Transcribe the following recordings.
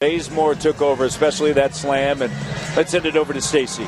Bazemore took over, especially that slam, and let's send it over to Stacy.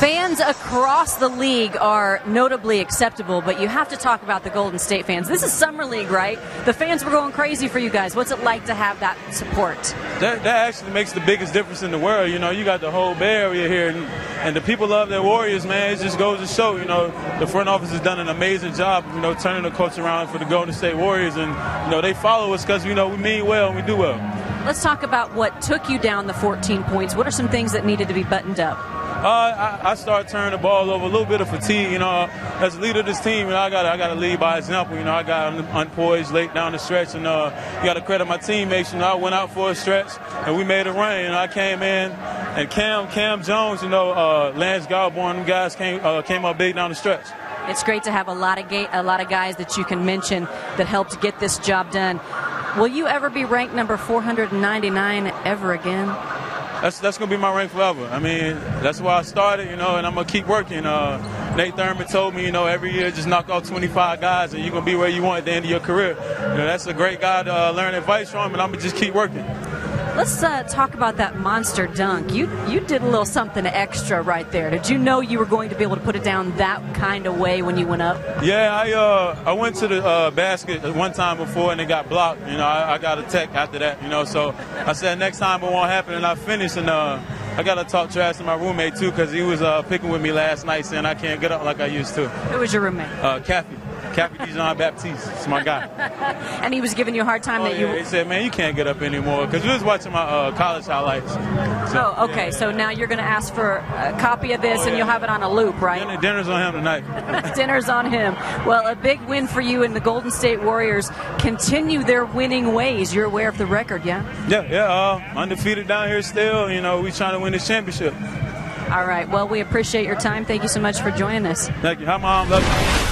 Fans across the league are notably acceptable, but you have to talk about the Golden State fans. This is Summer League, right? The fans were going crazy for you guys. What's it like to have that support? That, that actually makes the biggest difference in the world. You know, you got the whole Bay Area here, and, and the people love their Warriors, man. It just goes to show, you know, the front office has done an amazing job, you know, turning the culture around for the Golden State Warriors, and you know they follow us because you know we mean well and we do well. Let's talk about what took you down the 14 points. What are some things that needed to be buttoned up? Uh, I, I started turning the ball over, a little bit of fatigue. You know, as a leader of this team, you know, I got I got to lead by example. You know, I got unpoised late down the stretch, and uh, you got to credit my teammates. You know, I went out for a stretch, and we made a run. And I came in, and Cam Cam Jones, you know, uh, Lance Goulbourne, them guys came uh, came up big down the stretch. It's great to have a lot of ga- a lot of guys that you can mention that helped get this job done. Will you ever be ranked number 499 ever again? That's that's gonna be my rank forever. I mean, that's why I started, you know, and I'm gonna keep working. Uh, Nate Thurmond told me, you know, every year just knock off 25 guys, and you're gonna be where you want at the end of your career. You know, that's a great guy to uh, learn advice from, and I'm gonna just keep working. Let's uh, talk about that monster dunk. You you did a little something extra right there. Did you know you were going to be able to put it down that kind of way when you went up? Yeah, I uh, I went to the uh, basket one time before and it got blocked. You know, I, I, got a tech after that. You know, so I said next time it won't happen, and I finished and. Uh, I got to talk trash to my roommate too because he was uh, picking with me last night saying I can't get up like I used to. Who was your roommate? Uh, Kathy. Cappy Dijon Baptiste. It's my guy. and he was giving you a hard time oh, that you. He said, "Man, you can't get up anymore," because we was watching my uh, college highlights. So, oh, okay. Yeah, so now you're going to ask for a copy of this, oh, and you'll have it on a loop, right? Dinner, dinner's on him tonight. dinner's on him. Well, a big win for you, and the Golden State Warriors continue their winning ways. You're aware of the record, yeah? Yeah, yeah. Uh, undefeated down here still. You know, we trying to win this championship. All right. Well, we appreciate your time. Thank you so much for joining us. Thank you. Hi, Mom. Love you.